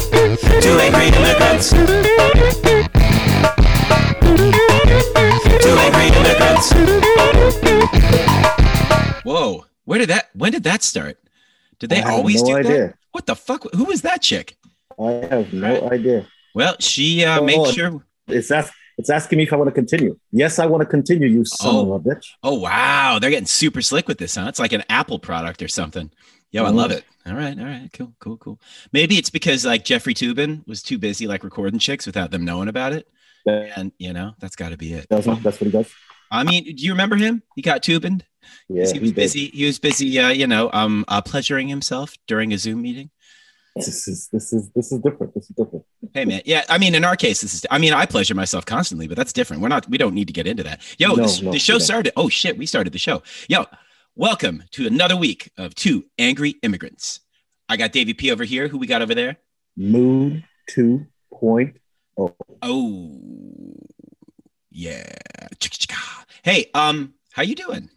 Two angry immigrants. Two angry immigrants. Whoa, where did that? When did that start? Did they I have always no do idea. that? What the fuck? Who was that chick? I have no idea. Well, she uh, Oh, made oh. sure. It's ask, it's asking me if I want to continue. Yes, I want to continue. You son Oh. of a bitch. Oh wow, they're getting super slick with this, huh? It's like an Apple product or something. Yo, I love it. All right, all right, cool, cool, cool. Maybe it's because like Jeffrey Toobin was too busy like recording chicks without them knowing about it, That- and you know that's got to be it. That's, that's what he does. I mean, do you remember him? He got Tubin. Yeah, he was did. busy. He was busy, uh, you know, um, uh, pleasuring himself during a Zoom meeting. This is this is this is different. This is different. Hey man, yeah. I mean, in our case, this is. I mean, I pleasure myself constantly, but that's different. We're not. We don't need to get into that. Yo, No, this, no, the show started. Oh shit, we started the show. Yo, welcome to another week of two angry immigrants. I got Davey P over here. Who we got over there? Mood two point Oh, yeah. Hey, um, how you doing?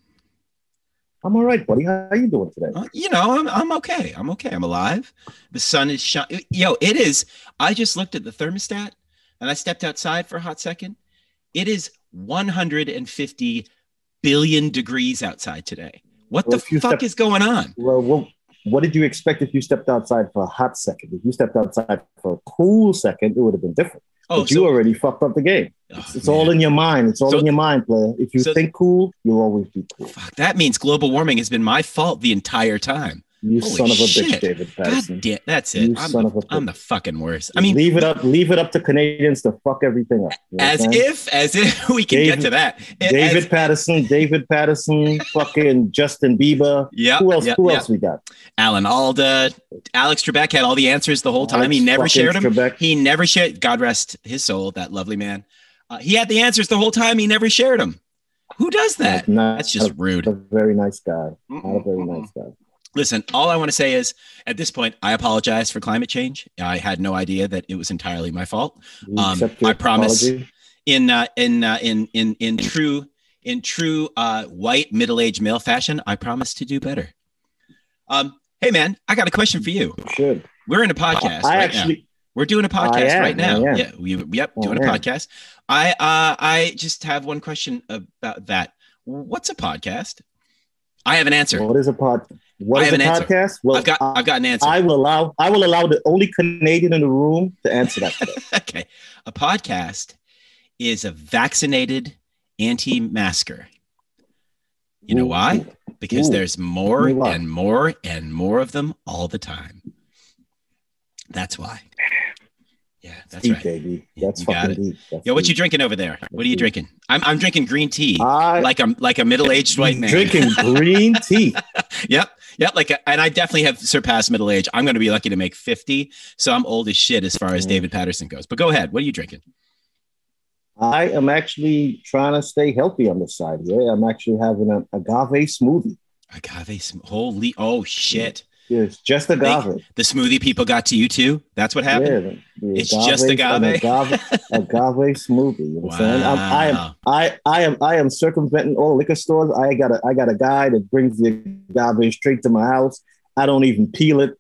I'm all right, buddy. How, how you doing today? Uh, you know, I'm, I'm okay. I'm okay. I'm alive. The sun is shining. Yo, it is. I just looked at the thermostat and I stepped outside for a hot second. It is 150 billion degrees outside today. What Well, the fuck step- is going on? Well, what, what did you expect if you stepped outside for a hot second? If you stepped outside for a cool second, it would have been different. Oh, but you already fucked up the game. oh, It's, it's all in your mind. It's all So- in your mind, player. If you so- think cool, you'll always be cool. Fuck, that means global warming has been my fault the entire time. You Holy son of a shit. bitch, David God Patterson. damn, that's it. You I'm, son the, of a I'm the fucking worst. I mean, leave it up. Leave it up to Canadians to fuck everything up. You know as if, as if we can get to that. As- David Patterson, David Patterson, fucking Justin Bieber. yeah. Who else? yeah, who yeah. else we got? Alan Alda, Alex Trebek had all the answers the whole time. he never shared them. Trebek. He never shared. God rest his soul, that lovely man. Uh, he had the answers the whole time. He never shared them. Who does that? Not That's just rude. a very nice guy. Not a very nice guy. Listen, all I want to say is, at this point, I apologize for climate change. I had no idea that it was entirely my fault. Um, I promise. apology? In uh, in uh, in in in true in true uh, white middle aged male fashion, I promise to do better. Um, hey man, I got a question for you. You should. We're in a podcast. I right now. actually, We're doing a podcast am, right now. Yeah, we yep, doing a podcast. I uh I just have one question about that. What's a podcast? I have an answer. what is a pod? What I is have a an answer. podcast? Well, I've got I, I've got an answer. I will allow. I will allow the only Canadian in the room to answer that. okay. A podcast is a vaccinated anti-masker. You know Ooh. why? Because Ooh. there's more Tell me why. and more and more of them all the time. That's why. Yeah, that's deep, right. baby. That's you fucking deep. That's Yo, what you drinking over there? What are you drinking? I'm, I'm drinking green tea, I like a like a middle-aged white man. drinking green tea. Yep, yep. Like, and I definitely have surpassed middle age. I'm going to be lucky to make 50, so I'm old as shit as far as Mm. David Patterson goes. But go ahead. What are you drinking? I am actually trying to stay healthy on this side here. I'm actually having an agave smoothie. Agave. sm- Holy, oh shit! It's just agave. The smoothie people got to you too. That's what happened. Yeah, the- the It's just an agave? agave, agave smoothie. You know saying? I'm, I am I, I am I am circumventing all liquor stores. I got a I got a guy that brings the agave straight to my house. I don't even peel it,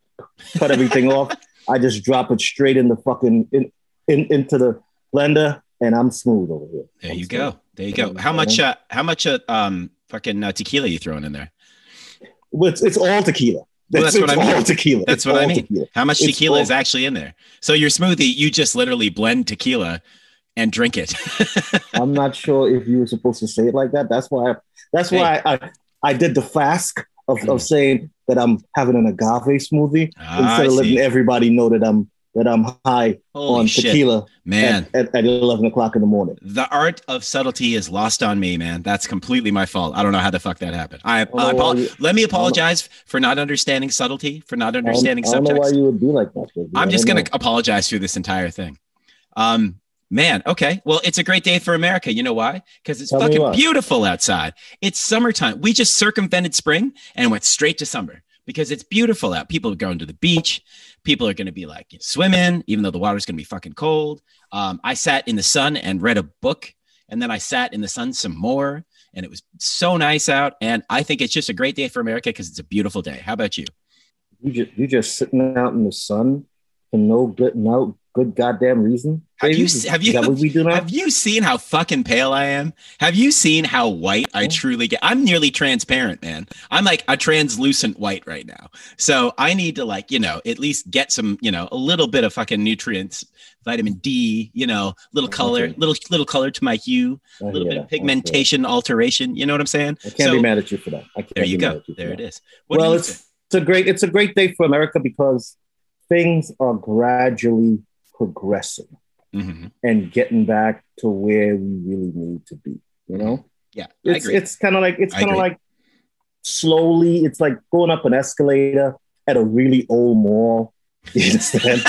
cut everything off. I just drop it straight in the fucking in, in into the blender, and I'm smooth over here. There I'm you smooth. go. There you go. How much? Uh, how much? Uh, um, fucking uh, tequila you throwing in there? Well, it's, it's all tequila. Well, that's it's, what I mean. all tequila. That's It's what I mean. tequila. How much It's tequila all- is actually in there? So your smoothie, you just literally blend tequila and drink it. I'm not sure if you were supposed to say it like that. That's why. I, that's why I, I did the fast of, of saying that I'm having an agave smoothie Ah, instead of letting everybody know that I'm that I'm high Holy on shit, tequila man! at, at, at 11 o'clock in the morning. The art of subtlety is lost on me, man. That's completely my fault. I don't know how the fuck that happened. I, I know apo- why you- let me apologize for not understanding subtlety, for not I don't, understanding I don't know why you would be like that. baby. I'm just going to know. apologize through this entire thing. Um, man, okay. Well, it's a great day for America. You know why? Because it's Tell fucking beautiful outside. It's summertime. We just circumvented spring and went straight to summer because it's beautiful out. People are going to the beach. People are going to be like swimming, even though the water's going to be fucking cold. Um, I sat in the sun and read a book, and then I sat in the sun some more, and it was so nice out. And I think it's just a great day for America because it's a beautiful day. How about you? You just you just sitting out in the sun and no getting no good goddamn reason. Have you have you- that we do? Have you seen how fucking pale I am? Have you seen how white I Oh. truly get? I'm nearly transparent, man. I'm like a translucent white right now. So I need to like, you know, at least get some, you know, a little bit of fucking nutrients, vitamin D, you know, little oh, color, Okay. little little color to my hue, a little bit of pigmentation alteration. You know what I'm saying? I can't So- be mad at you for that. I can't There you go. you There it that. is. What well, it's it's a great it's a great day for America because things are gradually progressing Mhm. and getting back to where we really need to be. You know, Yeah, I it's it's kind of like it's kind of like slowly. It's like going up an escalator at a really old mall. You understand?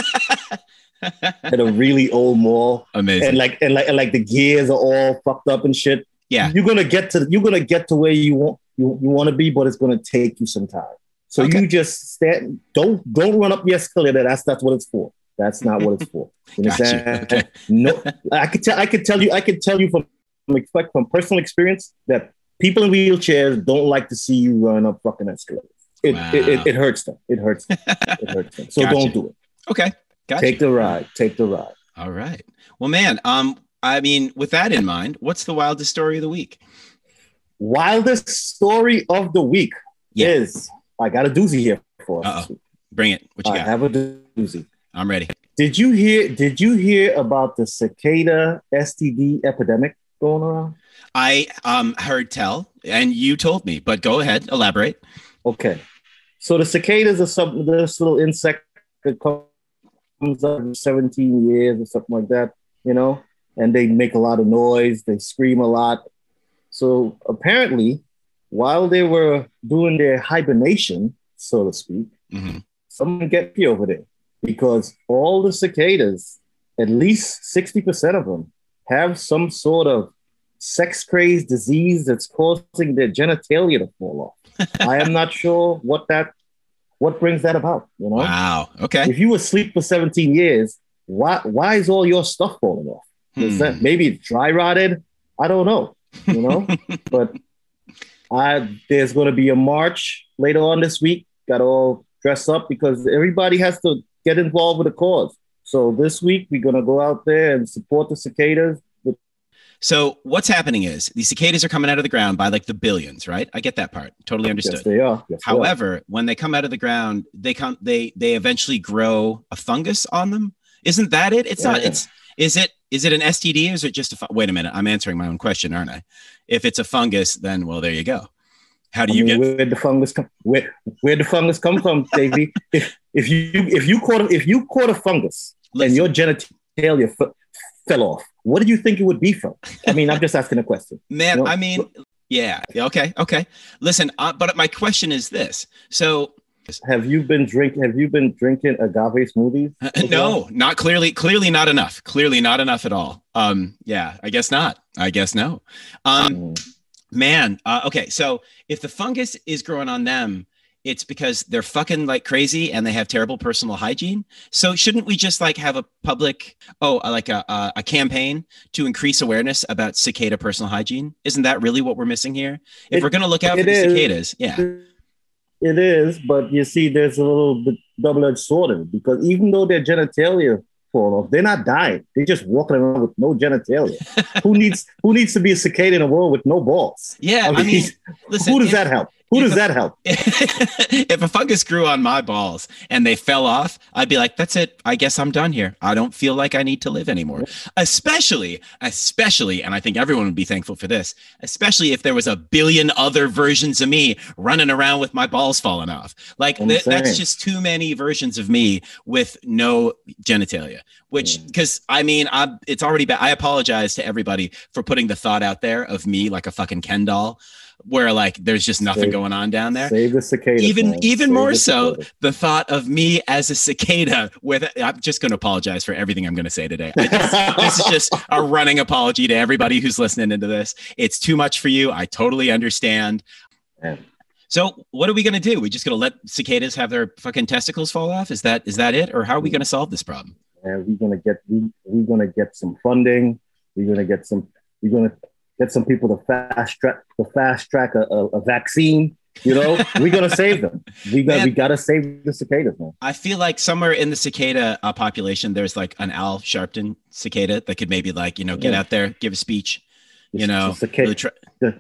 at a really old mall, Amazing. and like and like and like the gears are all fucked up and shit. Yeah. you're gonna get to you're gonna get to where you want you, you want to be, but it's gonna take you some time. So Okay. you just stand. Don't don't run up the escalator. That's that's what it's for. That's not what it's for. You understand? Okay. No, I could tell. I could tell you. I could tell you from from from personal experience that people in wheelchairs don't like to see you run up fucking escalators. It, Wow. it, it, it hurts them. It hurts. Them. It hurts them. So Gotcha. don't do it. Okay. Gotcha. Take the ride. Take the ride. All right. Well, man, um, I mean, with that in mind, what's the wildest story of the week? Wildest story of the week Yeah. is I got a doozy here for us. Uh-oh. this week. Bring it. What you I got? have a doozy. I'm ready. Did you hear? Did you hear about the cicada STD epidemic going around? I um heard tell, and you told me, but go ahead, elaborate. Okay, so the cicadas are some this little insect that comes up in 17 years or something like that, you know, and they make a lot of noise. They scream a lot. So apparently, while they were doing their hibernation, so to speak, hmm someone get me over there because all the cicadas, at least 60% of them, have some sort of sex crazed disease that's causing their genitalia to fall off. I am not sure what that what brings that about, you know? Wow. Okay. If you were asleep for 17 years, why why is all your stuff falling off? Is Hmm. that maybe it's dry rotted? I don't know, you know? but I there's going to be a march later on this week. Got all dress up because everybody has to get involved with the cause. So this week we're going to go out there and support the cicadas. So what's happening is these cicadas are coming out of the ground by like the billions, right? I get that part. Totally understood. yes, they are. Yes, they are. However, when they come out of the ground, they come they they eventually grow a fungus on them. Isn't that it? It's not. Yeah. It's is it is it an STD or is it just a fu- wait a minute? I'm answering my own question, aren't I? If it's a fungus, then well, there you go. How do I you mean, get? where the fungus come where where the fungus come from, Davey? if if you if you caught a, if you caught a fungus and your genitalia f- fell off, what did you think it would be from? I mean, I'm just asking a question. man, no, I mean, yeah, yeah, okay, okay. Listen, uh, but my question is this: so Have you been drinking? Have you been drinking agave smoothies? Uh, no, not clearly, clearly not enough. Clearly not enough at all. Um, yeah, I guess not. I guess no. Um, Mm. man, uh, okay. So if the fungus is growing on them, it's because they're fucking like crazy and they have terrible personal hygiene. So shouldn't we just like have a public, oh, uh, like a, a, a campaign to increase awareness about cicada personal hygiene? Isn't that really what we're missing here? If It- we're going to look out for the is. cicadas, yeah. It is, but you see, there's a little bit double-edged sword in it because even though their genitalia fall off, they're not dying. They're just walking around with no genitalia. who needs who needs to be a cicada in a world with no balls? Yeah, I mean, listen, who does if- that help? Who does that help? if a fungus grew on my balls and they fell off, I'd be like, that's it. I guess I'm done here. I don't feel like I need to live anymore. Especially, especially, and I think everyone would be thankful for this, especially if there was a billion other versions of me running around with my balls falling off. Like th- that's just too many versions of me with no genitalia, which, hmm. because I mean, I'm, it's already bad. I apologize to everybody for putting the thought out there of me like a fucking Ken doll where like there's just nothing Save- going on down there Save the cicada. even man. even Save more the so the thought of me as a cicada with i'm just going to apologize for everything i'm going to say today just- this is just a running apology to everybody who's listening into this it's too much for you i totally understand Yeah. so what are we going to do we just going to let cicadas have their fucking testicles fall off is that is that it or how are we going to solve this problem and we're gonna get we, we're gonna get some funding. We're gonna get some. We're gonna get some people to fast track to fast track a, a, a vaccine You know, we gotta save them. We got Man. we gotta save the cicadas, man. I feel like somewhere in the cicada uh, population, there's like an Al Sharpton cicada that could maybe like you know get Yeah. out there, give a speech, The- you know, the cicada, try, the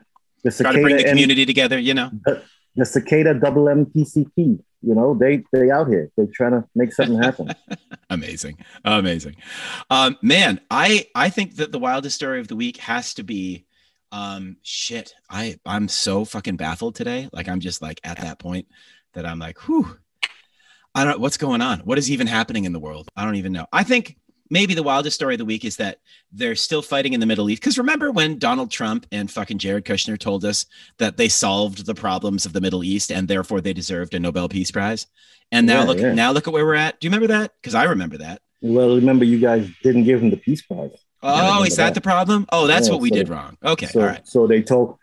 try cicada to bring the community together. You know, the cicada double MPCP. You know, they they out here. They're trying to make something happen. amazing, amazing, um, man. I I think that the wildest story of the week has to be. Um, shit, I I'm so fucking baffled today. Like I'm just like at that point that I'm like, whew, I don't what's going on. What is even happening in the world? I don't even know. I think maybe the wildest story of the week is that they're still fighting in the Middle East. Because remember when Donald Trump and fucking Jared Kushner told us that they solved the problems of the Middle East and therefore they deserved a Nobel Peace Prize? And now Yeah, look, yeah. now look at where we're at. Do you remember that? Because I remember that. well, remember you guys didn't give them the peace prize. Oh, is that, that. the problem? Oh, that's Yeah, what we so- did wrong. Okay, So all right. so they told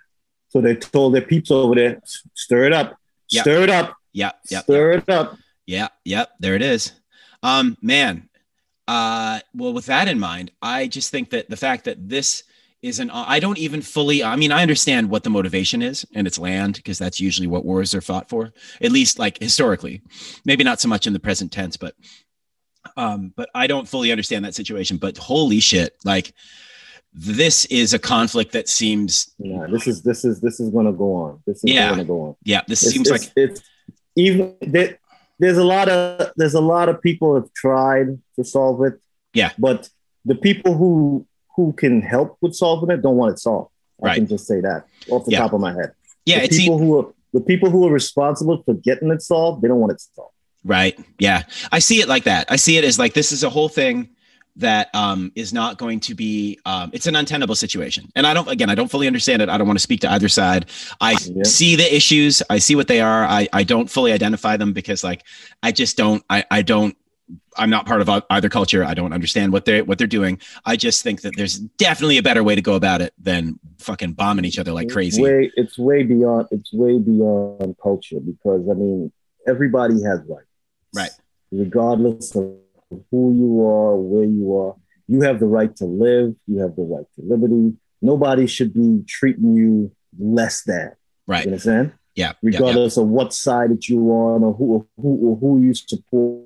so they told their peeps over there, stir it up, Yeah. stir it up, Yeah, yeah, stir it up. Yeah, yep, there it is. Um, man, uh, well, with that in mind, I just think that the fact that this is an, I don't even fully, I mean, I understand what the motivation is, and it's land, because that's usually what wars are fought for, at least like historically. Maybe not so much in the present tense, but, um, but I don't fully understand that situation. But holy shit, like, this is a conflict that seems, Nah, this is this is this is gonna go on. This is Yeah. gonna go on. yeah, this It's, seems it's, like, it's even there, there's a lot of there's a lot of people have tried to solve it. Yeah. But the people who who can help with solving it don't want it solved. I can just say that off the Yeah. top of my head. yeah, the people who are the people who are responsible for getting it solved, they don't want it solved. Right. Yeah. I see it like that. I see it as like this is a whole thing that um, is not going to be um, it's an untenable situation. And i don't again i don't fully understand it. I don't want to speak to either side. I Yeah. see the issues. I see what they are. I, I don't fully identify them because like i just don't i, I don't i'm not part of either culture. I don't understand what they're what they're doing. I just think that there's definitely a better way to go about it than fucking bombing each other like crazy. Way it's way beyond it's way beyond culture because I mean everybody has rights. Right. Regardless of who you are, where you are, you have the right to live, you have the right to liberty. Nobody should be treating you less than. right You understand? yeah yeah, yeah. Regardless of what side that you're on or who or who or who you support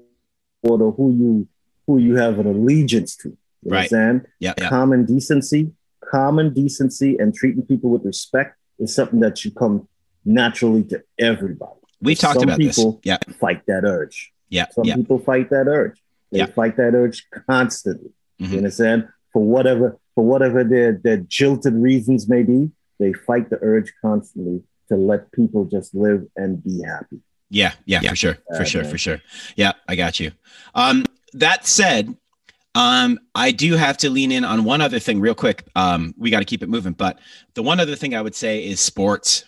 or who you who you have an allegiance to. You Right. understand? yeah yeah common decency, common decency, and treating people with respect is something that should come naturally to everybody. we've talked Some about this people- yeah Fight that urge. yeah Some yeah people fight that urge. They Yeah. fight that urge constantly. Mhm. You understand? For whatever for whatever their their jilted reasons may be, they fight the urge constantly to let people just live and be happy. Yeah, yeah, for sure, for Yeah, sure, man. for sure. Yeah, I got you. Um, that said, um, I do have to lean in on one other thing real quick. Um, we got to keep it moving, but the one other thing I would say is sports.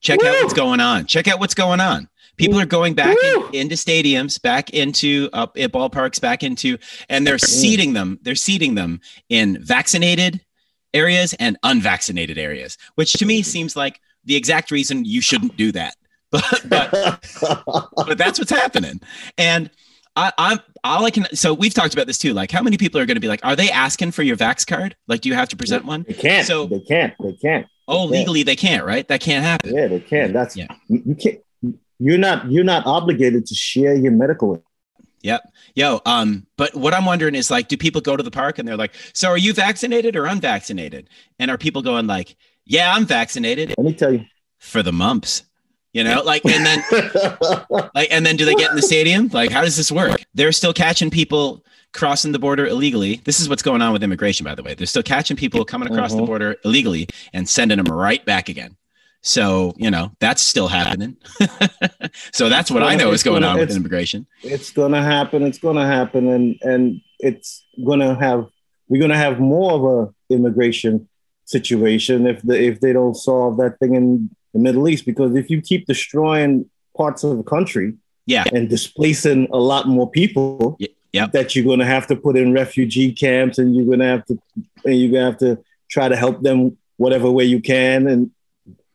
Check out what's going on. Check out what's going on. People are going back in, into stadiums, back into up at ballparks, back into, and they're mm. seating them. They're seating them in vaccinated areas and unvaccinated areas, which to me mm-hmm. seems like the exact reason you shouldn't do that. But but but that's what's happening. And I, I'm all I can. So we've talked about this too. Like, how many people are going to be like, are they asking for your Vax card? Like, do you have to present one? they can't. So- they can't. They can't. Oh, Yeah. legally they can't, right? That can't happen. Yeah, they can. That's Yeah. you, you can't. You're not. You're not obligated to share your medical. Yep. Yo, um, but what I'm wondering is like, do people go to the park and they're like, so are you vaccinated or unvaccinated? And are people going like, yeah, I'm vaccinated Let me tell you. for the mumps? You know, like, and then like, and then do they get in the stadium? Like, how does this work? They're still catching people crossing the border illegally. This is what's going on with immigration, by the way. They're still catching people coming across the Mhm. border illegally and sending them right back again. So, you know, that's still happening. so that's what I know is going gonna- on with immigration. it's gonna happen. It's gonna happen, and and it's gonna have. We're gonna have more of a immigration situation if the if they don't solve that thing in the Middle East. Because if you keep destroying parts of the country, Yeah. and displacing a lot more people, yeah. yep. that you're gonna have to put in refugee camps, and you're gonna have to and you're gonna have to try to help them whatever way you can, and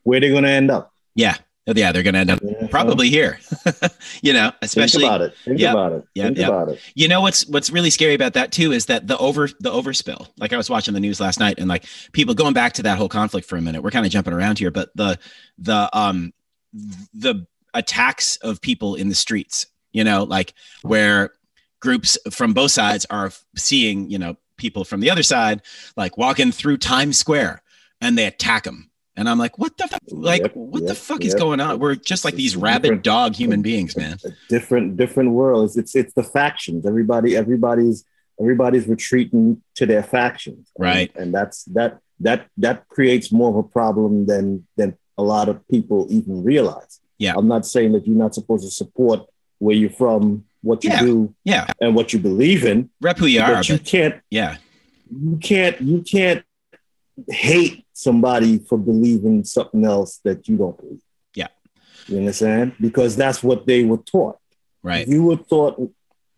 where they're gonna end up. Yeah. Yeah, they're going to end up know? probably here. you know, especially think about it. Think Yep. about it. Think yep. about it. you know what's what's really scary about that too is that the over the overspill like i was watching the news last night and like people going back to that whole conflict for a minute we're kind of jumping around here but the the um the attacks of people in the streets. You know, like where groups from both sides are seeing you know people from the other side like walking through Times Square and they attack them. And I'm like, what the fuck? Like, Yep, what the yep, fuck is going on? We're just like these rabid dog human beings, man. different different worlds. It's it's the factions. Everybody everybody's everybody's retreating to their factions. Right. And, and that's that that that creates more of a problem than than a lot of people even realize. Yeah. I'm not saying that you're not supposed to support where you're from, what you Yeah. do, Yeah, and what you believe in, rep who you are, but you can't yeah, you can't you can't hate somebody for believing something else that you don't believe. Yeah. You understand? Because that's what they were taught. right. You were taught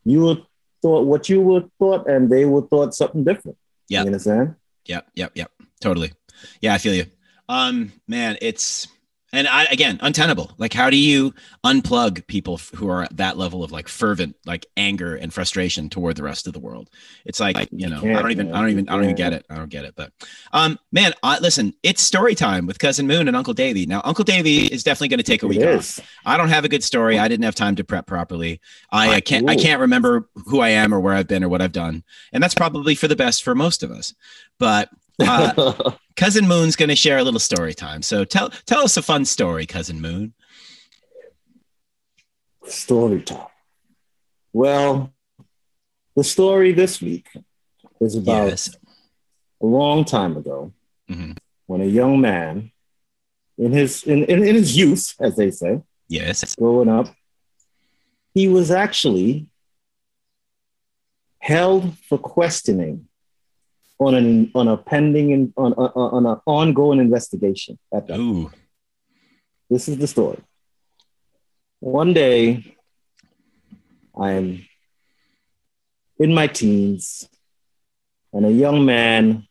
you were taught what you were taught and they were taught something different. Yeah. You understand? Yep, yep, yep. Totally. Yeah, I feel you. Um, man, it's and I again untenable. Like, how do you unplug people f- who are at that level of like fervent, like anger and frustration toward the rest of the world? It's like you know, I don't even. I don't even, I don't even get it. I don't get it. But, um, man, I, listen, it's story time with cousin Moon and Uncle davey Now, Uncle davey is definitely going to take a week off. I don't have a good story. I didn't have time to prep properly. I, I can't I can't remember who I am or where I've been or what I've done. And that's probably for the best for most of us. But uh, cousin Moon's going to share a little story time. So tell tell us a fun story, cousin Moon. story time. Well, the story this week is about yes. a long time ago Mhm. when a young man in his in, in, in his youth, as they say, Yes. growing up, he was actually held for questioning on an on a pending in, on on, on an ongoing investigation. At that. Ooh. This is the story. One day, I am in my teens, and a young man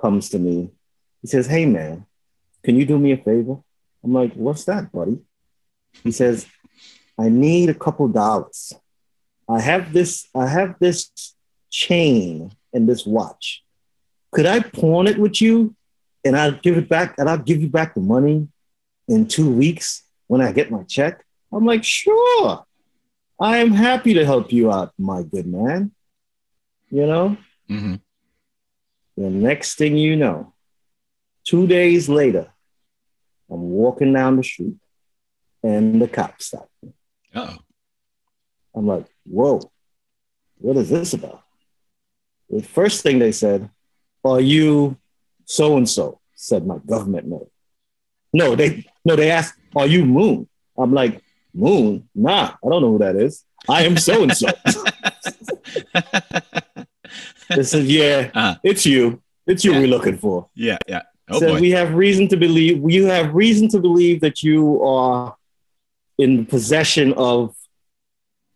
comes to me. He says, Hey, man, can you do me a favor? I'm like, What's that, buddy? He says, I need a couple dollars. I have this, I have this chain and this watch. Could I pawn it with you and I'll give it back and I'll give you back the money in two weeks when I get my check? I'm like, sure. I am happy to help you out, my good man. You know, hmm the next thing you know, two days later, I'm walking down the street and the cops stop me. Oh. I'm like, whoa, what is this about? The first thing they said, are you so and so? Said my government name. No, they no, they asked, are you Moon? I'm like, Moon? Nah, I don't know who that is. I am so and so. They said, yeah, Uh, it's you. It's you Yeah. we're looking for. yeah. Yeah. Oh said boy. we have reason to believe you have reason to believe that you are in possession of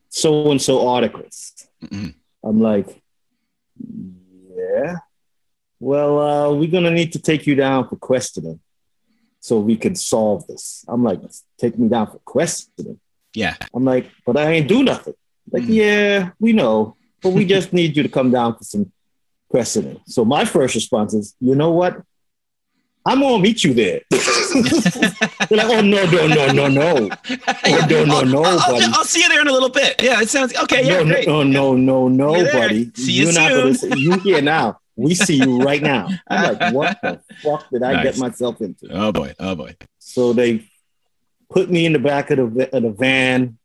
so and so articles. Mhm. I'm like, yeah. Well, uh, we're gonna need to take you down for questioning so we can solve this. I'm like, take me down for questioning. Yeah. I'm like, but I ain't do nothing. Like, Mhm. yeah, we know, but we just need you to come down for some questioning. So my first response is, you know what? I'm gonna meet you there. They're like, oh no, no, no, no, no. Yeah. no, no, I'll- no, I'll, buddy. I'll see you there in a little bit. Yeah. It sounds okay. Yeah. no, no, great. no, no, no, no, there. buddy. See you You're not soon. gonna say, you here now. We see you right now. I'm like, what the fuck did I Nice. get myself into? Oh boy. Oh boy. So they put me in the back of the, of the van.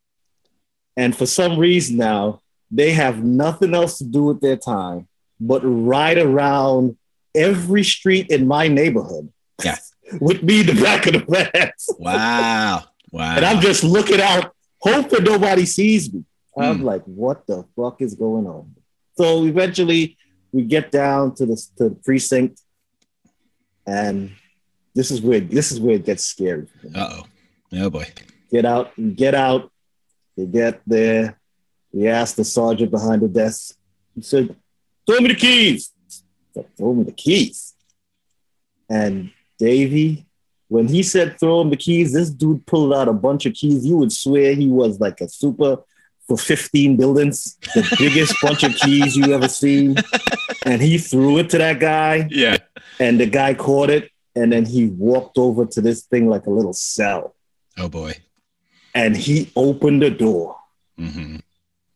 And for some reason now, they have nothing else to do with their time but ride around every street in my neighborhood. Yeah. with me in the back of the van. Wow. Wow. And I'm just looking out, hoping nobody sees me. I'm Hmm. like, what the fuck is going on? So eventually we get down to the, to the precinct, and this is where this is where it gets scary. Uh oh. Oh boy. Get out, get out. They get there. We ask the sergeant behind the desk. He said, "Throw me the keys." Said, Throw me the keys. And Davy, when he said throw him the keys, this dude pulled out a bunch of keys. You would swear he was like a super for 15 buildings, the biggest bunch of keys you ever seen. And he threw it to that guy, Yeah. and the guy caught it. And then he walked over to this thing like a little cell. Oh boy. and he opened the door. hmm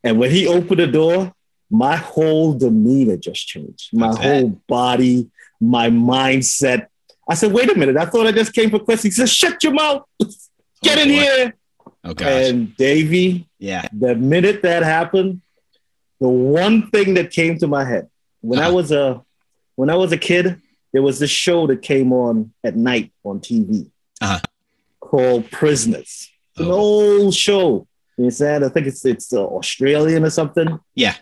And when he opened the door, my whole demeanor just changed. My whole body, my mindset. I said, wait a minute. I thought I just came for questions. He said, shut your mouth. Get Oh, in boy. here. Oh gosh. And Davey, yeah. the minute that happened, the one thing that came to my head when I was a when I was a kid, there was this show that came on at night on TV Uh-huh. called Prisoners. It's an Oh. old show. You said I think it's it's uh, Australian or something. Yeah.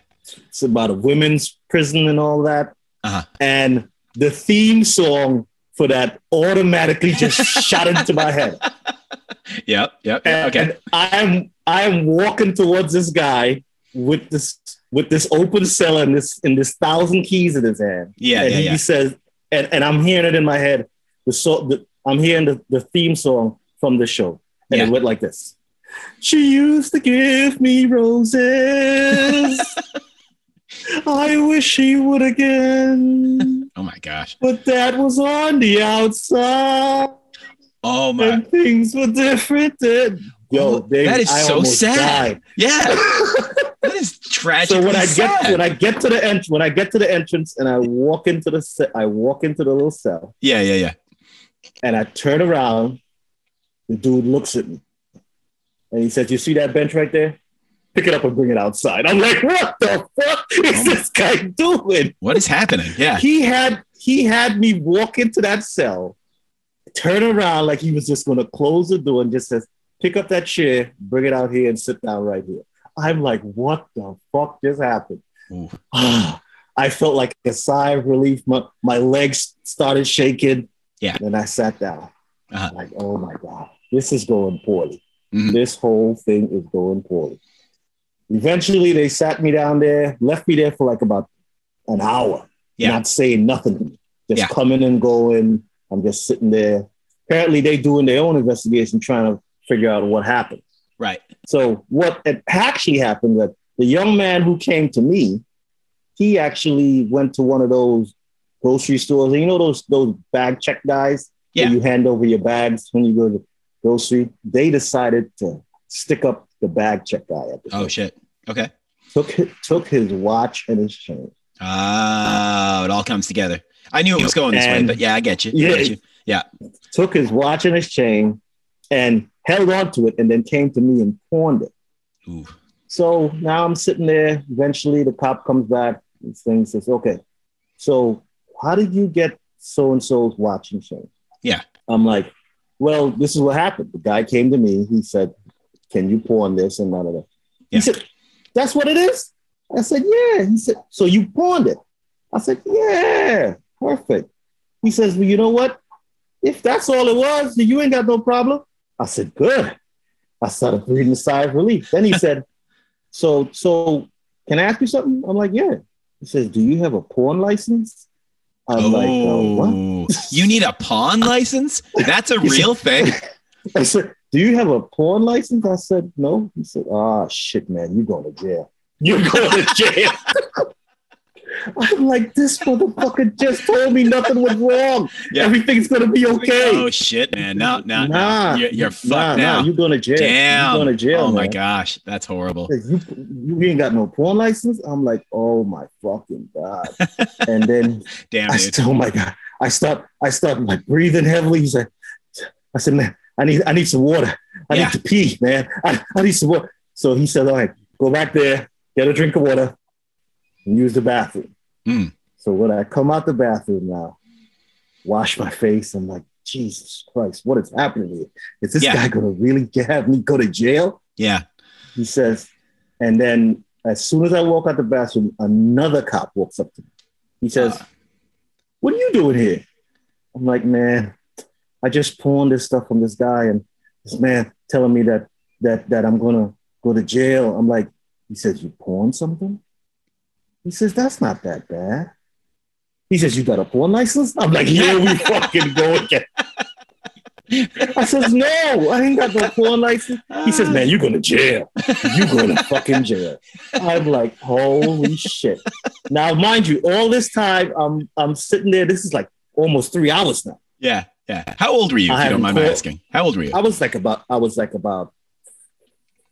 It's about a women's prison and all that. Uh-huh. And the theme song for that automatically just shot into my head. Yep. Yep. And okay. And I'm I'm walking towards this guy with this with this open cell and this in this thousand keys in his hand. Yeah. and Yeah. he Yeah. says, and, and I'm hearing it in my head. The so the, I'm hearing the, the theme song from the show. And Yeah. it went like this. She used to give me roses. I wish she would again. Oh my gosh. But that was on the outside. Oh my. And things were different then. Yo, Oh, Dave, that is I so sad. died. Yeah. That is tragic. so when I get when I get to the entrance, when I get to the entrance and I walk into the ce- I walk into the little cell yeah. Yeah. Yeah. and I turn around, the dude looks at me and he says, "You see that bench right there? Pick it up and bring it outside." I'm like, "What the fuck is Oh this guy doing?" What is happening? Yeah. He had he had me walk into that cell, turn around like he was just going to close the door and just says, "Pick up that chair, bring it out here, and sit down right here." I'm like, "What the fuck just happened?" I felt like a sigh of relief. My, my legs started shaking. Yeah. And I sat down. Uh-huh. Like, oh my God, this is going poorly. Mhm. This whole thing is going poorly. Eventually, they sat me down there, left me there for like about an hour, Yeah. not saying nothing to me, just Yeah. coming and going. I'm just sitting there. Apparently, they're doing their own investigation, trying to figure out what happened. Right. So what actually happened that the young man who came to me, he actually went to one of those grocery stores. And you know those those bag check guys? where Yeah. You hand over your bags when you go to grocery. They decided to stick up the bag check guy at the Oh shit. Okay. took took his watch and his chain. Oh, it all comes together. I knew it was going this way, but yeah, I get you. I Yeah. get you. Took his watch and his chain and held on to it and then came to me and pawned it. Ooh. So now I'm sitting there. Eventually, the cop comes back. and thing says, "Okay, so how did you get so and so's watch and chain?" Yeah. I'm like, "Well, this is what happened. The guy came to me. He said, "Can you pawn this?" And none of that. He said, "That's what it is." I said, "Yeah." He said, "So you pawned it?" I said, "Yeah, perfect." He says, "Well, you know what? If that's all it was, then you ain't got no problem." I said, "Good." I started breathing a sigh of relief. Then he said, "So, so can I ask you something?" I'm like, "Yeah." He says, "Do you have a pawn license?" I'm like, uh, "What?" oh, you need a pawn license? That's a He said- real thing. I said, "Do you have a pawn license?" I said, "No." He said, "Ah, shit, man, you're going to jail. You're going to jail." I'm like, "This motherfucker just told me nothing was wrong. Yeah. Everything's gonna be okay." Oh shit, man! No, no, nah, no. You're, you're fucked nah, now. Nah, you're going to jail. Damn. You're going to jail. oh my gosh, that's horrible. You, you ain't got no porn license. I'm like, oh my fucking god. and then Damn, I dude. oh my god. I start, I start like breathing heavily. He said, I said, man, I need, I need some water. I Yeah. need to pee, man. I, I need some water. So he said, all right, go back there, get a drink of water, and use the bathroom. Hmm. So when I come out the bathroom now, wash my face, I'm like, Jesus Christ, what is happening here? Is this Yeah. guy gonna really get, have me go to jail? Yeah. He says, and then as soon as I walk out the bathroom, another cop walks up to me. He says, Uh. What are you doing here? I'm like, man, I just pawned this stuff from this guy, and this man telling me that that that I'm gonna go to jail. I'm like, he says, You pawned something? He says, That's not that bad. He says, You got a pawn license? I'm like, Here we fucking go again. I says, No, I ain't got no pawn license. He says, Man, you're going to jail. You're going to fucking jail. I'm like, Holy shit. Now, mind you, all this time I'm I'm sitting there. This is like almost three hours now. Yeah. Yeah. How old were you, I if you don't mind called- asking? How old were you? I was like about I was like about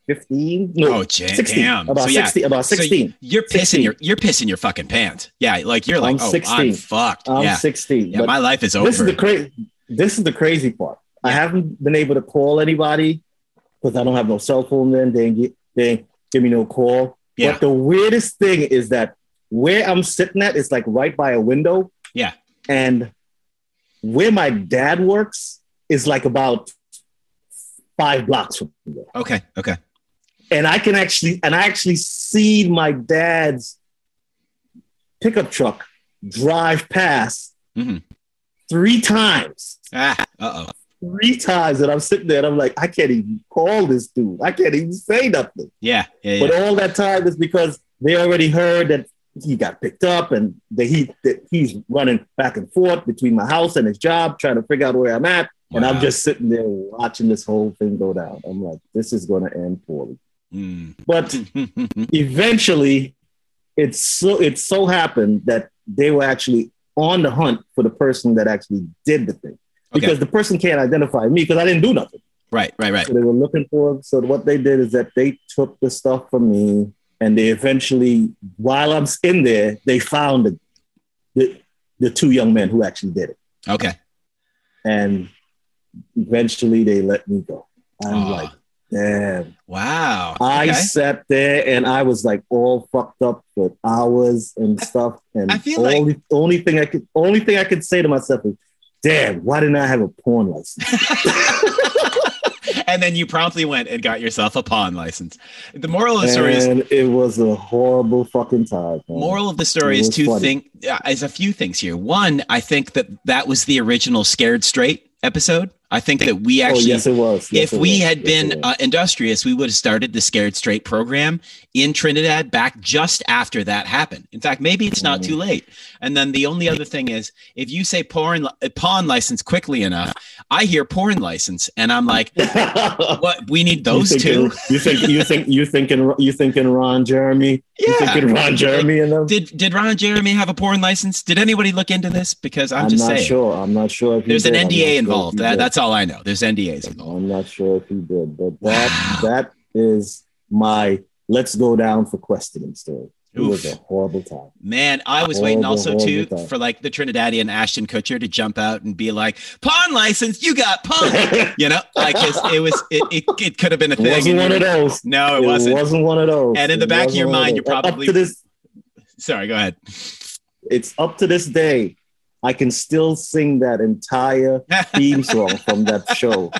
fifteen. No, Oh, ja- 16. damn. About So, yeah. sixteen. About So sixteen. you're pissing 16. your you're pissing your fucking pants. Yeah, like you're like, I'm oh, I'm 16. fucked. I'm yeah. sixteen. Yeah, my life is over. this is the crazy. This is the crazy part. I haven't been able to call anybody because I don't have no cell phone. Then they ain't gi- they give me no call. Yeah. But the weirdest thing is that where I'm sitting at is like right by a window. Yeah. And where my dad works is like about five blocks from there. okay, okay. And I can actually and I actually see my dad's pickup truck drive past Mhm. three times. Ah, uh oh. Three times, that I'm sitting there and I'm like, I can't even call this dude. I can't even say nothing. Yeah, yeah, yeah. But all that time is because they already heard that he got picked up and that he that he's running back and forth between my house and his job, trying to figure out where I'm at. And I'm just sitting there watching this whole thing go down. I'm like, this is going to end poorly. Mm. But eventually, it's so it so happened that they were actually on the hunt for the person that actually did the thing Okay. because the person can't identify me because I didn't do nothing. right, right, right. So they were looking for. So what they did is that they took the stuff from me and they eventually, while I'm in there, they found the, the, the two young men who actually did it. Okay. And eventually they let me go. I'm like, damn. Wow. I Okay. sat there and I was like all fucked up for hours and stuff. And I feel like- only, only thing I could, only thing I could say to myself is, damn, why didn't I have a porn license? and then you promptly went and got yourself a pawn license. The moral of the story is and it was a horrible fucking time. man. moral of the story It is two funny. thing uh, is a few things here. One, I think that that was the original Scared Straight episode. I think that we oh actually yes, it was. Yes, if it we was. had Yes, been uh, industrious, we would have started the Scared Straight program in Trinidad back just after that happened. In fact, maybe it's not too late. And then the only other thing is, if you say porn uh, pawn license quickly enough, I hear porn license, and I'm like, what? We need those you two. You think you think you thinking you thinking Ron Jeremy? You Yeah. thinking Ron Jeremy and them? Did did Ron Jeremy have a porn license? Did anybody look into this? Because I'm, just saying. I'm just not saying. sure. I'm not sure if There's an did. Sure NDA involved. he That, that's all I know. There's NDAs. I'm not sure if he did, but that Wow. that is my let's go down for questioning story. It was a horrible time. Man, I was waiting also too time. for like the Trinidadian Ashton Kutcher to jump out and be like, "Pawn license, you got pawn." you know, like it was it, it, it could have been a It thing. wasn't one of those. No, it wasn't. wasn't one of those. And in the It back of your mind, you're probably- up to this. Sorry, go ahead. It's up to this day. I can still sing that entire theme song from that show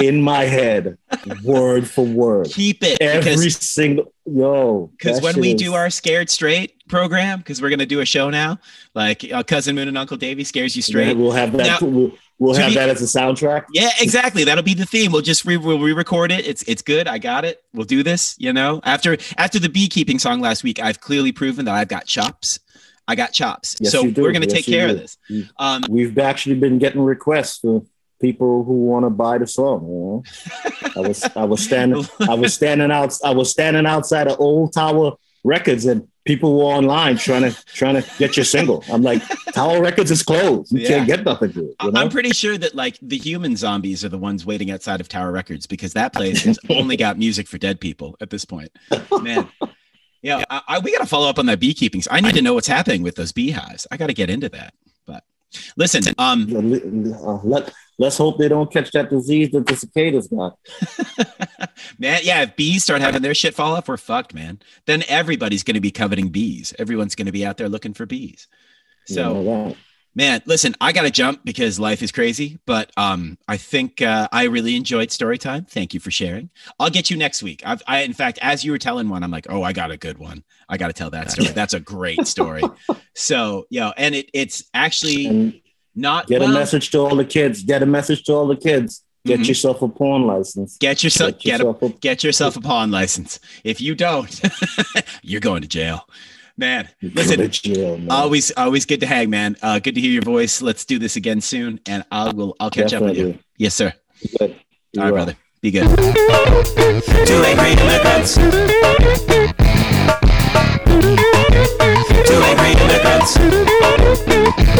in my head, word for word. Keep it Every because single yo. because when we is- do our Scared Straight program, because we're gonna do a show now, like uh, Cousin Moon and Uncle Davy scares you straight. we'll have that. Now- we'll we'll have be- that as a soundtrack. Yeah, exactly. That'll be the theme. We'll just re- we'll re-record it. It's it's good. I got it. We'll do this. You know, after after the beekeeping song last week, I've clearly proven that I've got chops. I got chops. Yes, so we're gonna Yes, take care of this. Um, We've actually been getting requests for people who want to buy the song. You know, I was I was standing I was standing out I was standing outside of Old Tower Records and people were online trying to trying to get your single. I'm like Tower Records is closed. You Yeah. can't get nothing to it. You know? I'm pretty sure that like the human zombies are the ones waiting outside of Tower Records because that place has only got music for dead people at this point. Man. Yeah, I, I, we got to follow up on that beekeeping. I need to know what's happening with those beehives. I got to get into that. But listen, um, Uh, let, let's hope they don't catch that disease that the cicadas got. man, yeah, if bees start having their shit fall off, we're fucked, man. Then everybody's going to be coveting bees. Everyone's going to be out there looking for bees. So, that. Man, listen, I got to jump because life is crazy. But um, I think uh, I really enjoyed story time. Thank you for sharing. I'll get you next week. I've, I, in fact, as you were telling one, I'm like, oh, I got a good one. I got to tell that story. That's a great story. so, you know, and it, it's actually not get well, a message to all the kids. Get a message to all the kids. Get Mhm. yourself a porn license. Get yourself get a yourself a get yourself a pawn license. If you don't, you're going to jail. Man, listen, to jail, man. always always good to hang, man. Uh, good to hear your voice. Let's do this again soon, and I will I'll catch up with you. Yes, sir. Good. All right, You brother. Be good. Two angry immigrants. Two angry immigrants.